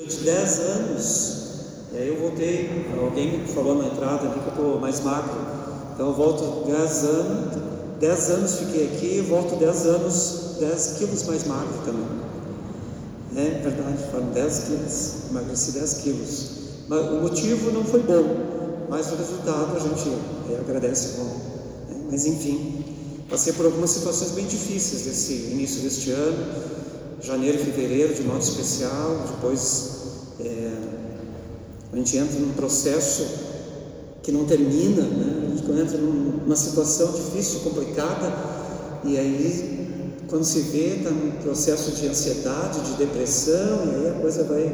Durante 10 anos, e aí eu voltei, alguém me falou na entrada ali que eu estou mais magro, então eu volto 10 anos, 10 anos fiquei aqui volto 10 anos, 10 quilos mais magro também. É verdade, foram 10 quilos, emagreci 10 quilos. Mas o motivo não foi bom, mas o resultado a gente é, agradece bom. É, mas enfim, passei por algumas situações bem difíceis desse início deste ano, janeiro e fevereiro de modo especial, depois é, a gente entra num processo que não termina, né? a gente entra numa situação difícil, complicada, e aí quando se vê está num processo de ansiedade, de depressão, e aí a coisa vai,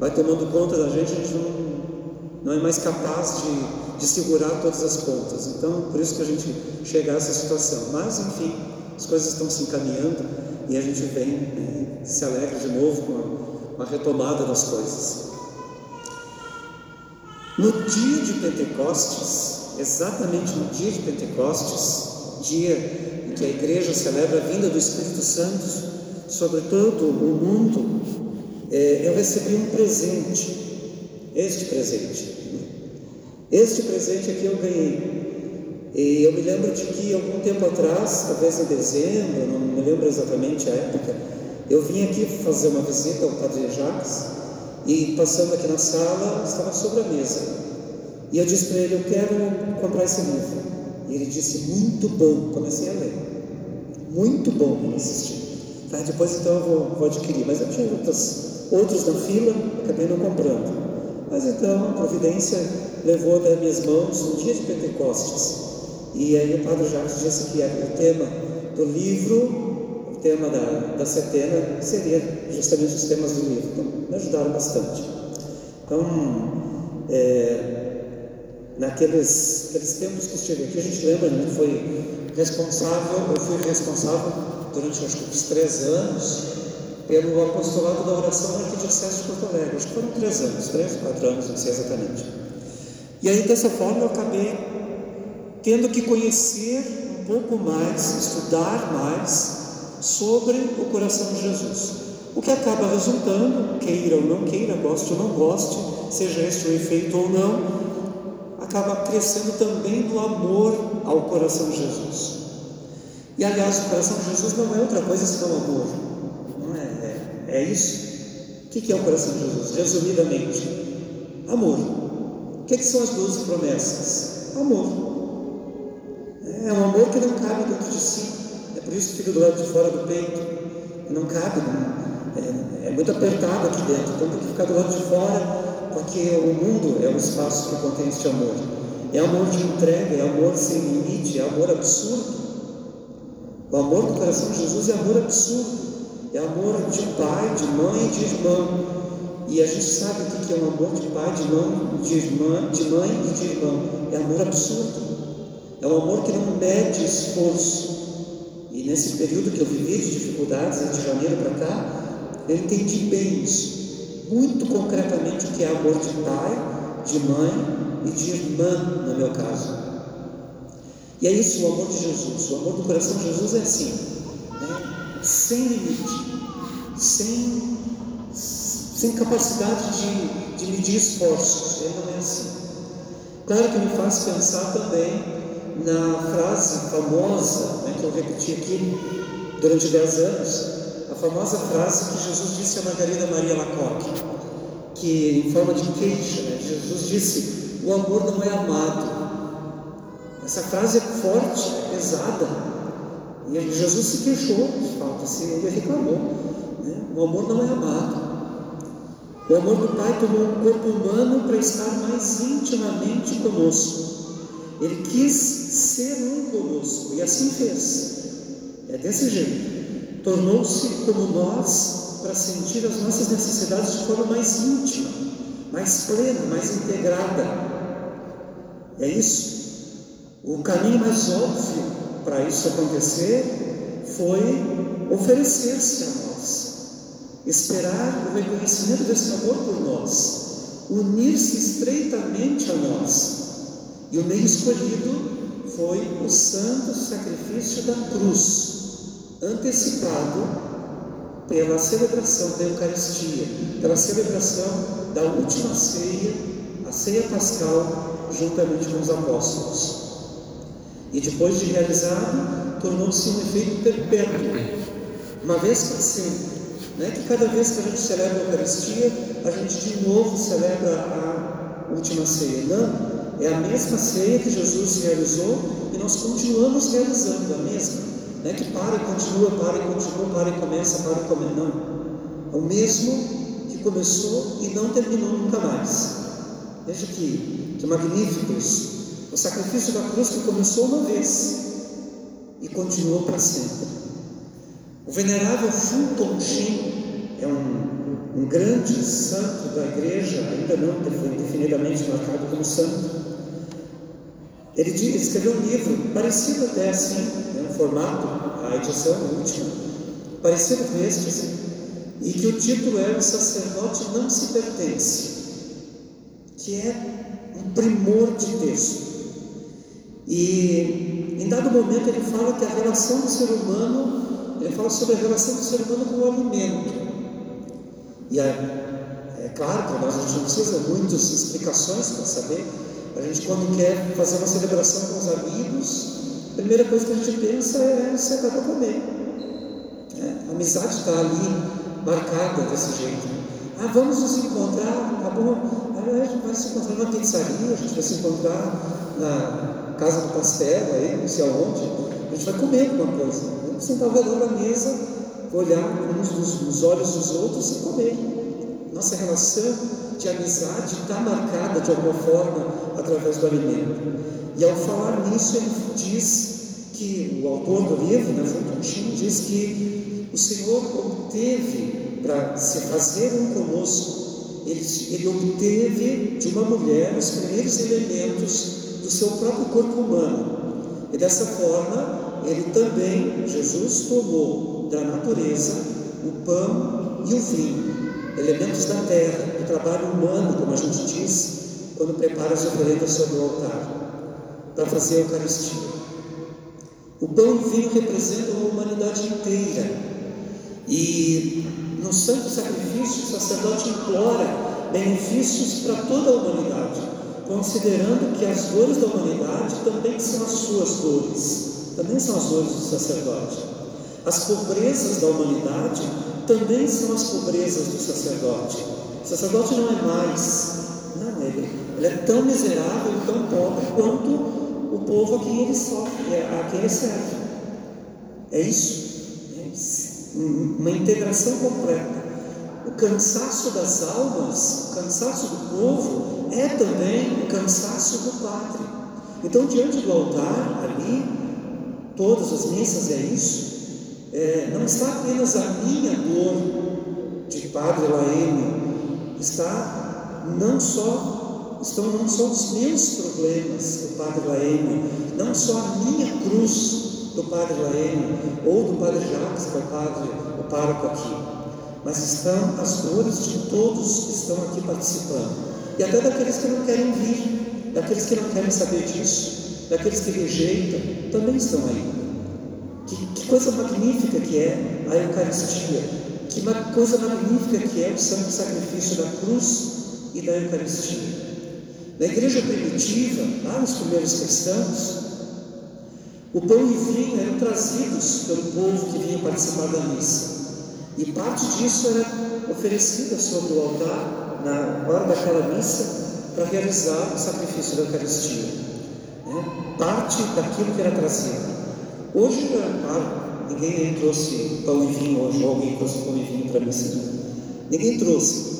vai tomando conta da gente, a gente não, não é mais capaz de, de segurar todas as pontas. Então, por isso que a gente chega a essa situação. Mas, enfim, as coisas estão se encaminhando e a gente vem, né, se alegra de novo com a, retomada das coisas. No dia de Pentecostes, exatamente no dia de Pentecostes, dia em que a igreja celebra a vinda do Espírito Santo sobre todo o mundo, é, eu recebi um presente, este presente. Este presente aqui eu ganhei. E eu me lembro de que algum tempo atrás, talvez em dezembro, não me lembro exatamente a época, eu vim aqui fazer uma visita ao Padre Jacques e passando aqui na sala, estava sobre a mesa. E eu disse para ele: Eu quero comprar esse livro. E ele disse: Muito bom. Comecei a ler. Muito bom. Ele insistiu. Tá, depois então eu vou, vou adquirir. Mas eu tinha outras, outros na fila, acabei não comprando. Mas então a providência levou das minhas mãos no dia de Pentecostes. E aí o Padre Jacques disse que o tema do livro, o tema da, da setena, seria justamente os temas do livro. Então, me ajudaram bastante. Então, é, naqueles aqueles tempos que estive aqui, a gente lembra, né, foi responsável, eu fui responsável durante acho que uns três anos pelo apostolado da oração na Arquidiocese de Porto Alegre. Acho que foram três anos, três, quatro anos, não sei exatamente. E aí, dessa forma, eu acabei tendo que conhecer um pouco mais, estudar mais sobre o coração de Jesus. O que acaba resultando, queira ou não queira, goste ou não goste, seja este o efeito ou não, acaba crescendo também no amor ao coração de Jesus. E aliás, o coração de Jesus não é outra coisa senão amor. Não é? É, é isso? O que é o coração de Jesus? Resumidamente, amor. O que, que são as duas promessas? Amor. É um amor que não cabe dentro de si. É por isso que fica do lado de fora do peito. Não cabe, não. É, é, muito apertado aqui dentro. Então tem que ficar do lado de fora, porque o mundo é o espaço que contém este amor. É amor de entrega, é amor sem limite, é amor absurdo. O amor do coração de Jesus é amor absurdo. É amor de pai, de mãe de irmão. E a gente sabe o que é um amor de pai, de mãe, de irmã, de mãe e de irmão. É amor absurdo. É um amor que não mede esforço. E nesse período que eu vivi de dificuldades, de janeiro para cá, eu entendi bem isso. Muito concretamente o que é amor de pai, de mãe e de irmã, no meu caso. E é isso o amor de Jesus. O amor do coração de Jesus é assim, né? sem limite, sem, sem capacidade de, de medir esforços. Ele não é assim. Claro que me faz pensar também na frase famosa, né, que eu repeti aqui durante dez anos, a famosa frase que Jesus disse a Margarida Maria Lacoque, que em forma de queixa, né, Jesus disse: O amor não é amado. Essa frase é forte, é pesada. E Jesus se queixou de falta, se ele reclamou. Né? O amor não é amado. O amor do Pai tomou um corpo humano para estar mais intimamente conosco. Ele quis ser um conosco e assim fez. É desse jeito. Tornou-se como nós para sentir as nossas necessidades de forma mais íntima, mais plena, mais integrada. É isso. O caminho mais óbvio para isso acontecer foi oferecer-se a nós, esperar o reconhecimento desse amor por nós, unir-se estreitamente a nós e o meio escolhido foi o santo sacrifício da cruz, antecipado pela celebração da Eucaristia, pela celebração da última ceia, a ceia pascal, juntamente com os apóstolos. E depois de realizado, tornou-se um efeito perpétuo, uma vez para sempre. Né? Que cada vez que a gente celebra a Eucaristia, a gente de novo celebra a última ceia. Não, é a mesma ceia que Jesus realizou e nós continuamos realizando a mesma. Não é que para e continua, para e continua, para e começa, para e começa. Não. É o mesmo que começou e não terminou nunca mais. Veja que, que magnífico isso. O sacrifício da cruz que começou uma vez e continuou para sempre. O venerável Fulton Sheen é um, um grande santo da igreja, ainda não definidamente marcado como santo, ele, escreveu um livro parecido até assim, né, formato, a edição última, parecido com este, e que o título é O Sacerdote Não Se Pertence, que é um primor de texto. E em dado momento ele fala que a relação do ser humano, ele fala sobre a relação do ser humano com o alimento. E é, é claro que nós a gente não precisa muitas explicações para saber a gente, quando quer fazer uma celebração com os amigos, a primeira coisa que a gente pensa é sentar para comer. É, a amizade está ali marcada desse jeito. Ah, vamos nos encontrar, tá bom? a gente vai se encontrar na pizzaria, a gente vai se encontrar na casa do pastel, aí, não sei aonde. A gente vai comer alguma coisa. Vamos sentar ao redor da mesa, olhar uns nos olhos dos outros e comer. Nossa relação de amizade está marcada de alguma forma através do alimento. E ao falar nisso, ele diz que o autor do livro, né, Fontonchinho, diz que o Senhor obteve para se fazer um conosco, ele, ele obteve de uma mulher os primeiros elementos do seu próprio corpo humano. E dessa forma, ele também, Jesus, tomou da natureza o pão e o vinho elementos da terra, trabalho humano, como a gente diz, quando prepara as oferendas sobre o altar, para fazer a Eucaristia. O pão e o vinho representam a humanidade inteira. E no santo sacrifício, o sacerdote implora benefícios para toda a humanidade, considerando que as dores da humanidade também são as suas dores, também são as dores do sacerdote. As pobrezas da humanidade também são as pobrezas do sacerdote. O sacerdote não é mais, não, ele, ele é tão miserável e tão pobre quanto o povo a quem ele sofre, é, a quem ele serve. É isso. É uma integração completa. O cansaço das almas, o cansaço do povo, é também o cansaço do Padre. Então, diante do altar, ali, todas as missas é isso, é, não está apenas a minha dor de Padre Laene, está não só, estão não só os meus problemas do Padre Laene, não só a minha cruz do Padre Laene, ou do Padre Jacques, que é o Padre, o pároco aqui, mas estão as dores de todos que estão aqui participando, e até daqueles que não querem vir, daqueles que não querem saber disso, daqueles que rejeitam, também estão aí. Coisa magnífica que é a Eucaristia, que coisa magnífica que é o santo sacrifício da cruz e da Eucaristia. Na igreja primitiva, lá nos primeiros cristãos, o pão e vinho eram trazidos pelo povo que vinha participar da missa. E parte disso era oferecida sobre o altar, na hora daquela missa, para realizar o sacrifício da Eucaristia. Né? Parte daquilo que era trazido. Hoje, claro, ninguém trouxe pão e vinho ou alguém trouxe pão e vinho para mim ensinar. Ninguém trouxe.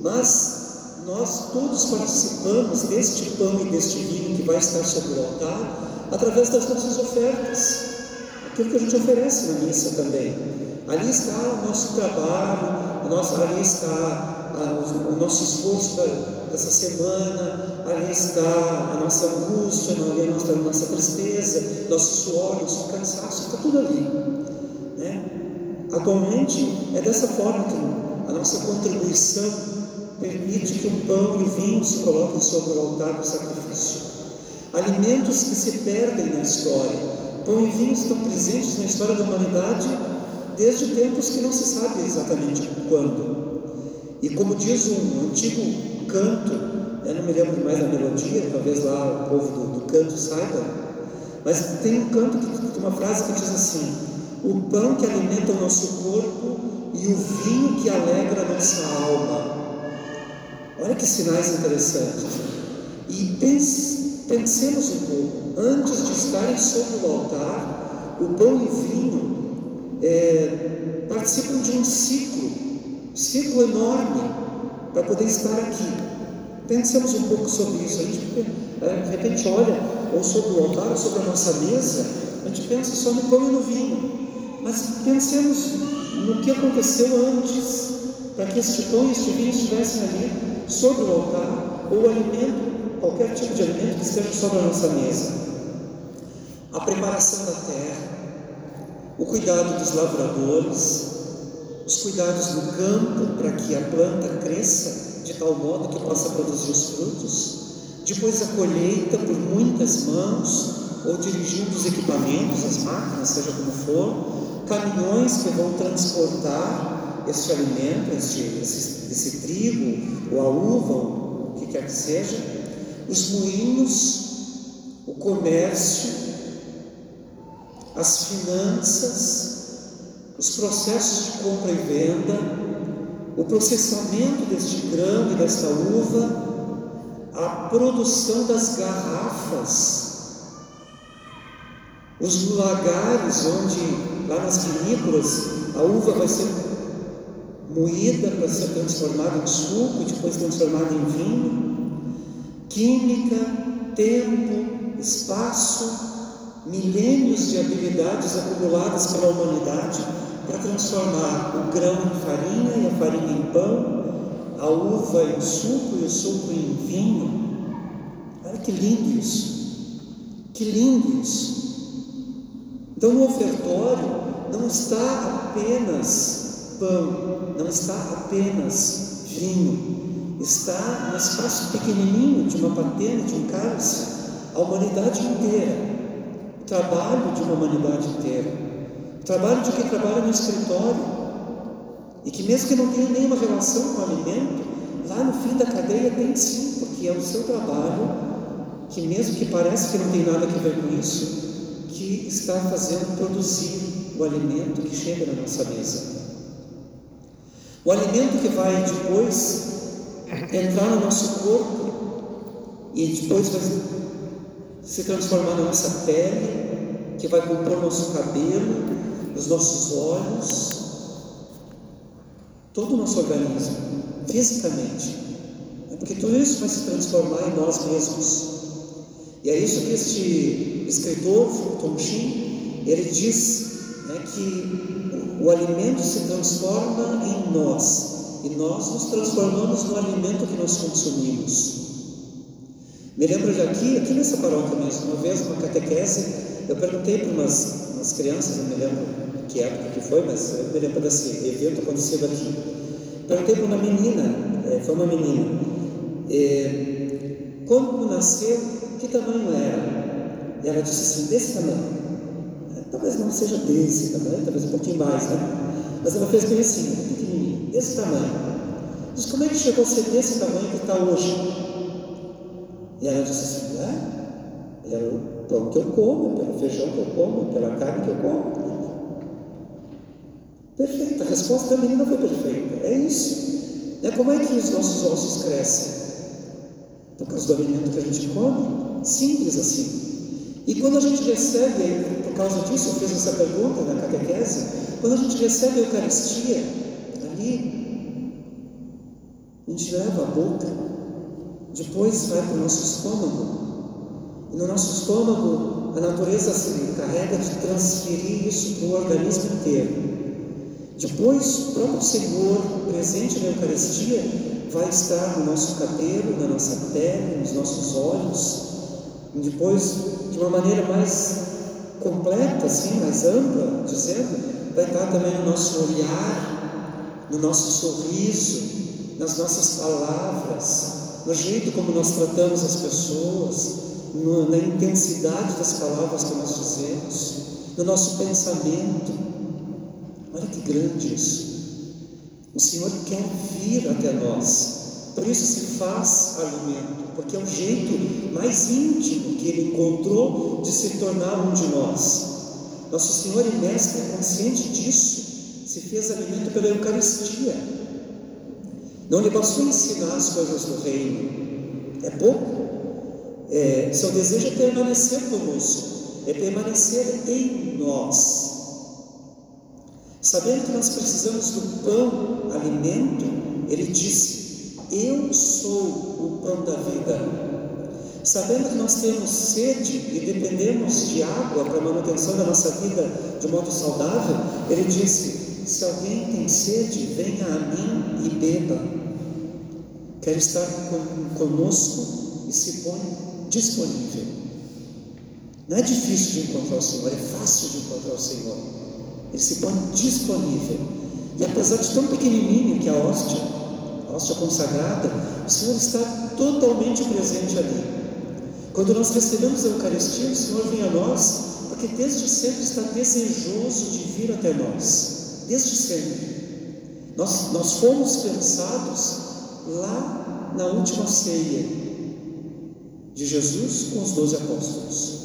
Mas nós todos participamos deste pão e deste vinho que vai estar sobre o altar através das nossas ofertas, aquilo que a gente oferece na missa também. Ali está o nosso trabalho, ali está o nosso esforço dessa semana, ali está a nossa angústia, ali está a nossa tristeza, nosso suor, nosso cansaço, está tudo ali. Né? Atualmente é dessa forma que a nossa contribuição permite que o pão e o vinho se coloquem sobre o altar do sacrifício. Alimentos que se perdem na história. Pão e vinho estão presentes na história da humanidade desde tempos que não se sabe exatamente quando. E como diz um antigo canto, eu não me lembro mais da melodia, talvez lá o povo do, do canto saiba, mas tem um canto que tem uma frase que diz assim: o pão que alimenta o nosso corpo e o vinho que alegra a nossa alma. Olha que sinais interessantes. E pense, pensemos um pouco, antes de estarem sobre o altar, o pão e o vinho é, participam de um ciclo, ciclo enorme, para poder estar aqui. Pensemos um pouco sobre isso. A gente, é, de repente, olha ou sobre o altar, ou sobre a nossa mesa, a gente pensa só no pão e no vinho. Mas pensemos no que aconteceu antes, para que este pão e este vinho estivessem ali sobre o altar, ou o alimento, qualquer tipo de alimento que esteja sobre a nossa mesa. A preparação da terra, o cuidado dos lavradores, os cuidados no campo para que a planta cresça de tal modo que possa produzir os frutos, depois a colheita por muitas mãos, ou dirigindo os equipamentos, as máquinas, seja como for, caminhões que vão transportar este alimento, este, esse, esse trigo, ou a uva, o que quer que seja, os moinhos, o comércio, as finanças, os processos de compra e venda, o processamento deste grão e desta uva, a produção das garrafas, os lagares onde, lá nas vinícolas, a uva vai ser moída para ser transformada em suco depois transformada em vinho. Química, tempo, espaço, milênios de habilidades acumuladas pela humanidade para transformar o grão em farinha e a farinha em pão, a uva em suco e o suco em vinho. Olha que lindo isso! Que lindo isso! Então, no ofertório não está apenas pão, não está apenas vinho, está no espaço pequenininho de uma patena, de um cálice, a humanidade inteira, o trabalho de uma humanidade inteira, o trabalho de quem trabalha no escritório e que, mesmo que não tenha nenhuma relação com o alimento, lá no fim da cadeia tem sim, porque é o seu trabalho que, mesmo que pareça que não tem nada a ver com isso, que está fazendo produzir o alimento que chega na nossa mesa. O alimento que vai depois entrar no nosso corpo e depois vai se transformar na nossa pele, que vai compor nosso cabelo, os nossos olhos, todo o nosso organismo, fisicamente. É porque tudo isso vai se transformar em nós mesmos. E é isso que este escritor, Tom Shin, ele diz né, que o, o alimento se transforma em nós e nós nos transformamos no alimento que nós consumimos. Me lembro de aqui, aqui nessa paróquia mesmo, uma vez, uma catequese, eu perguntei para umas, umas crianças, não me lembro que época que foi, mas eu me lembro desse evento acontecido aqui. Perguntei para uma menina, é, foi uma menina, é, quando nasceu, que tamanho era? E ela disse assim, desse tamanho. É, talvez não seja desse tamanho, talvez um pouquinho mais, né? Mas ela fez bem assim, pequenininho, desse tamanho. Diz, como é que chegou a ser desse tamanho que está hoje? E ela disse assim, é, pelo pão que eu como, pelo feijão que eu como, pela carne que eu como. Perfeita, a resposta da menina foi perfeita. É isso. É como é que os nossos ossos crescem? Por causa do alimento que a gente come. Simples assim. E quando a gente recebe, por causa disso, eu fiz essa pergunta na catequese, quando a gente recebe a Eucaristia, ali, a gente leva a boca, depois vai para o nosso estômago, e no nosso estômago a natureza se encarrega de transferir isso para o organismo inteiro. Depois, o próprio Senhor, presente na Eucaristia, vai estar no nosso cabelo, na nossa pele, nos nossos olhos, depois, de uma maneira mais completa, assim, mais ampla, dizendo, vai estar também no nosso olhar, no nosso sorriso, nas nossas palavras, no jeito como nós tratamos as pessoas, no, na intensidade das palavras que nós dizemos, no nosso pensamento. Olha que grande isso. O Senhor quer vir até nós. Por isso se faz alimento, porque é o jeito mais íntimo que Ele encontrou de se tornar um de nós. Nosso Senhor e Mestre, consciente disso, se fez alimento pela Eucaristia. Não lhe bastou ensinar as coisas do reino, é pouco. É, seu desejo é permanecer conosco, é permanecer em nós. Sabendo que nós precisamos do pão, alimento, ele disse: Eu sou o pão da vida. Sabendo que nós temos sede e dependemos de água para a manutenção da nossa vida de modo saudável, ele disse: Se alguém tem sede, venha a mim e beba. Quer estar conosco e se põe disponível. Não é difícil de encontrar o Senhor, é fácil de encontrar o Senhor. Ele se põe disponível. E apesar de tão pequenininho que a hóstia, a hóstia consagrada, o Senhor está totalmente presente ali. Quando nós recebemos a Eucaristia, o Senhor vem a nós, porque desde sempre está desejoso de vir até nós. Desde sempre. Nós, nós fomos pensados lá na última ceia de Jesus com os doze apóstolos.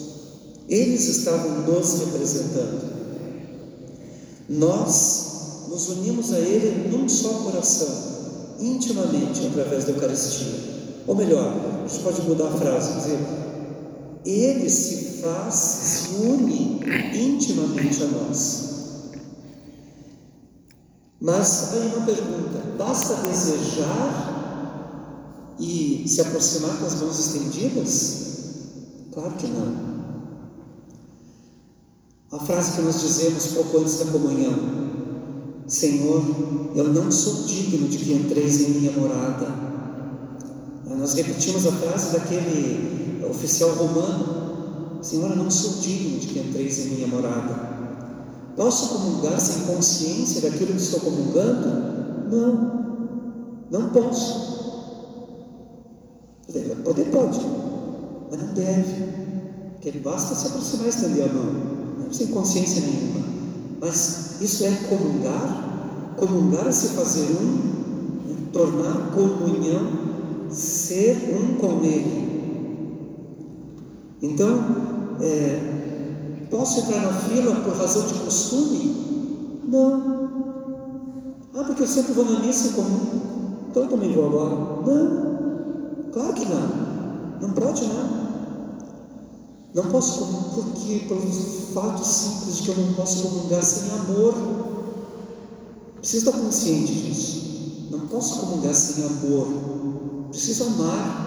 Eles estavam nos representando. Nós nos unimos a Ele num só coração, intimamente, através da Eucaristia. Ou melhor, a gente pode mudar a frase, dizer, ele se faz, se une intimamente a nós. Mas aí uma pergunta: basta desejar e se aproximar com as mãos estendidas? Claro que não. A frase que nós dizemos pouco antes da comunhão: Senhor, eu não sou digno de que entreis em minha morada nós repetimos a frase daquele oficial romano: Senhor, eu não sou digno de que entreis em minha morada. Posso comungar sem consciência daquilo que estou comungando? Não, não posso. Poder pode, mas não deve. Ele basta se aproximar e estender a mão, sem consciência nenhuma. Mas isso é comungar, comungar é se fazer um, é tornar comunhão ser um com Ele. Então, é, posso entrar na fila por razão de costume? Não. Ah, porque eu sempre vou na missa comum. Então eu também vou agora. Não. Claro que não. Não pode não. Não posso, porque pelo fato simples de que eu não posso comungar sem amor. Preciso estar consciente disso. Não posso comungar sem amor. Preciso amar.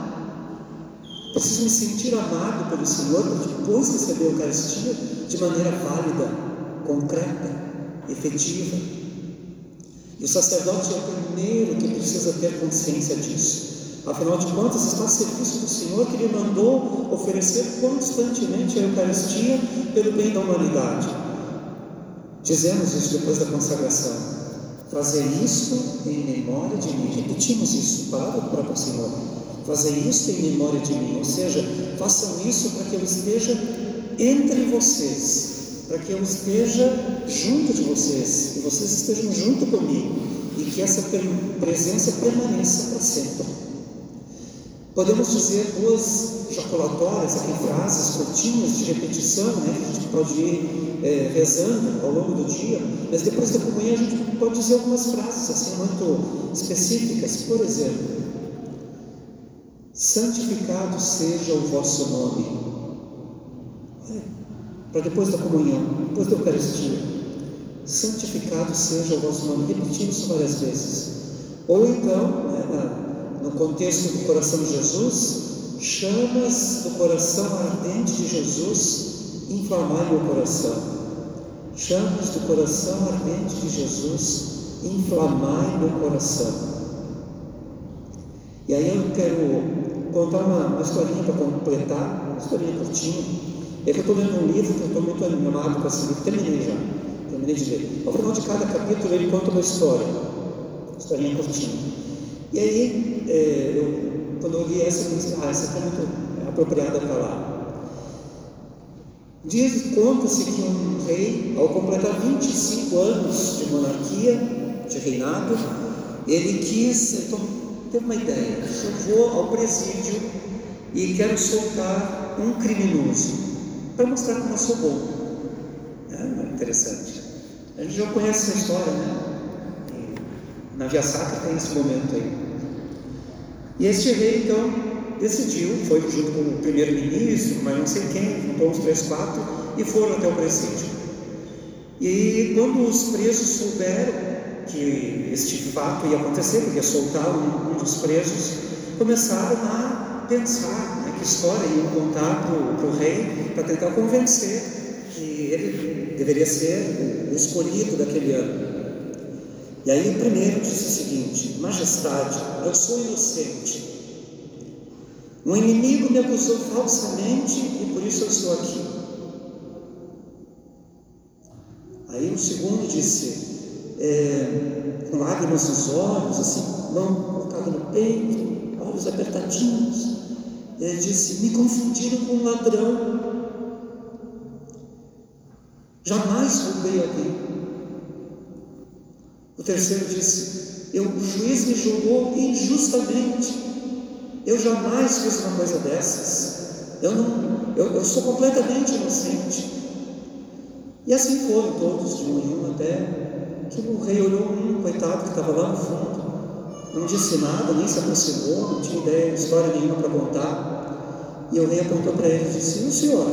Preciso me sentir amado pelo Senhor para depois receber a Eucaristia de maneira válida, concreta, efetiva. E o sacerdote é o primeiro que precisa ter consciência disso. Afinal de contas, está a serviço do Senhor que Ele mandou oferecer constantemente a Eucaristia pelo bem da humanidade. Dizemos isso depois da consagração. Fazer isso em memória de mim. Repetimos isso, palavra do próprio Senhor. Fazer isso em memória de mim. Ou seja, façam isso para que eu esteja entre vocês, para que eu esteja junto de vocês, e vocês estejam junto comigo, e que essa presença permaneça para sempre. Podemos dizer duas jaculatórias, aqui frases curtinhas de repetição, né, que a gente pode ir é, rezando ao longo do dia, mas depois da comunhão a gente pode dizer algumas frases assim muito específicas, por exemplo, santificado seja o vosso nome. É, para depois da comunhão, depois da Eucaristia, santificado seja o vosso nome. Repetimos várias vezes. Ou então, né, no contexto do coração de Jesus, chamas do coração ardente de Jesus, inflamai meu coração. Chamas do coração ardente de Jesus, inflamai meu coração. E aí eu quero contar uma, uma historinha para completar, uma historinha curtinha. É que eu estou lendo um livro que eu estou muito animado com esse livro, terminei já, terminei de ler. Ao final de cada capítulo ele conta uma história, uma historinha curtinha. E aí, é, eu, quando eu li essa, eu disse, ah, essa é muito apropriada para lá. Diz, conta-se que um rei, ao completar 25 anos de monarquia, de reinado, ele quis, então, teve uma ideia, eu vou ao presídio e quero soltar um criminoso, para mostrar como eu sou bom. É interessante. A gente já conhece essa história, né? Na Via Sacra tem esse momento aí. E este rei, então, decidiu, foi junto com o primeiro-ministro, mas não sei quem, juntou uns três, quatro, e foram até o presídio. E quando os presos souberam que este fato ia acontecer, porque ia soltar um, dos presos, começaram a pensar né, que história iam contar para o rei, para tentar convencer que ele deveria ser o escolhido daquele ano. E aí o primeiro disse o seguinte: Majestade, eu sou inocente. Um inimigo me acusou falsamente e por isso eu estou aqui. Aí o segundo disse, é, com lágrimas nos olhos, assim, mão colocada no peito, olhos apertadinhos, ele disse: Me confundiram com um ladrão. Jamais roubei alguém. O terceiro disse: eu, O juiz me julgou injustamente. Eu jamais fiz uma coisa dessas. Eu, não, eu, eu sou completamente inocente. E assim foram todos, de um em um, até que o rei olhou um coitado que estava lá no fundo, não disse nada, nem se aproximou, não tinha ideia, história nenhuma para contar. E o rei apontou para ele e disse: o senhor?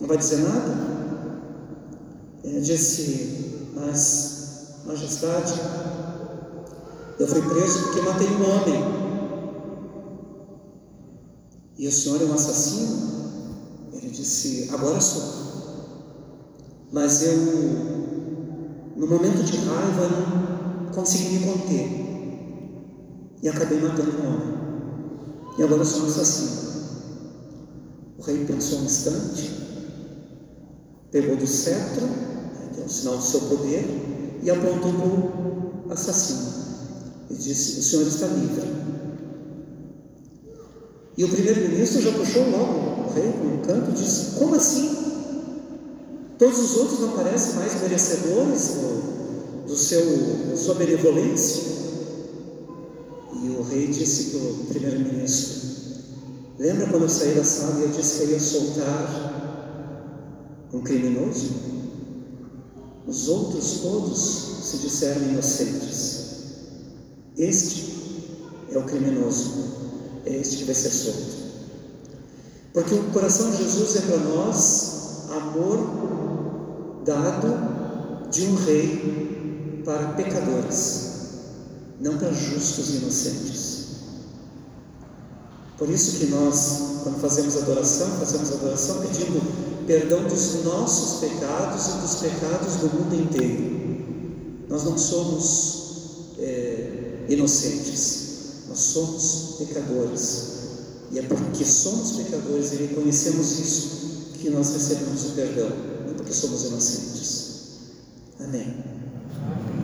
Não vai dizer nada? Ele disse: Mas, majestade, eu fui preso porque matei um homem. E o senhor é um assassino? Ele disse: Agora sou. Mas eu, no momento de raiva, não consegui me conter. E acabei matando um homem. E agora sou um assassino. O rei pensou um instante, pegou do cetro, um sinal do seu poder e apontou para o assassino e disse: O senhor está livre. E o primeiro-ministro já puxou logo o rei com um canto e disse: Como assim? Todos os outros não parecem mais merecedores do, do seu, da sua benevolência? E o rei disse para o primeiro-ministro: Lembra quando eu saí da sala e eu disse que eu ia soltar um criminoso? Os outros todos se disseram inocentes. Este é o criminoso, é este que vai ser solto. Porque o coração de Jesus é para nós amor dado de um rei para pecadores, não para justos e inocentes. Por isso que nós, quando fazemos adoração, fazemos adoração pedindo perdão dos nossos pecados e dos pecados do mundo inteiro. Nós não somos é, inocentes, nós somos pecadores. E é porque somos pecadores e reconhecemos isso que nós recebemos o perdão, não porque somos inocentes. Amém.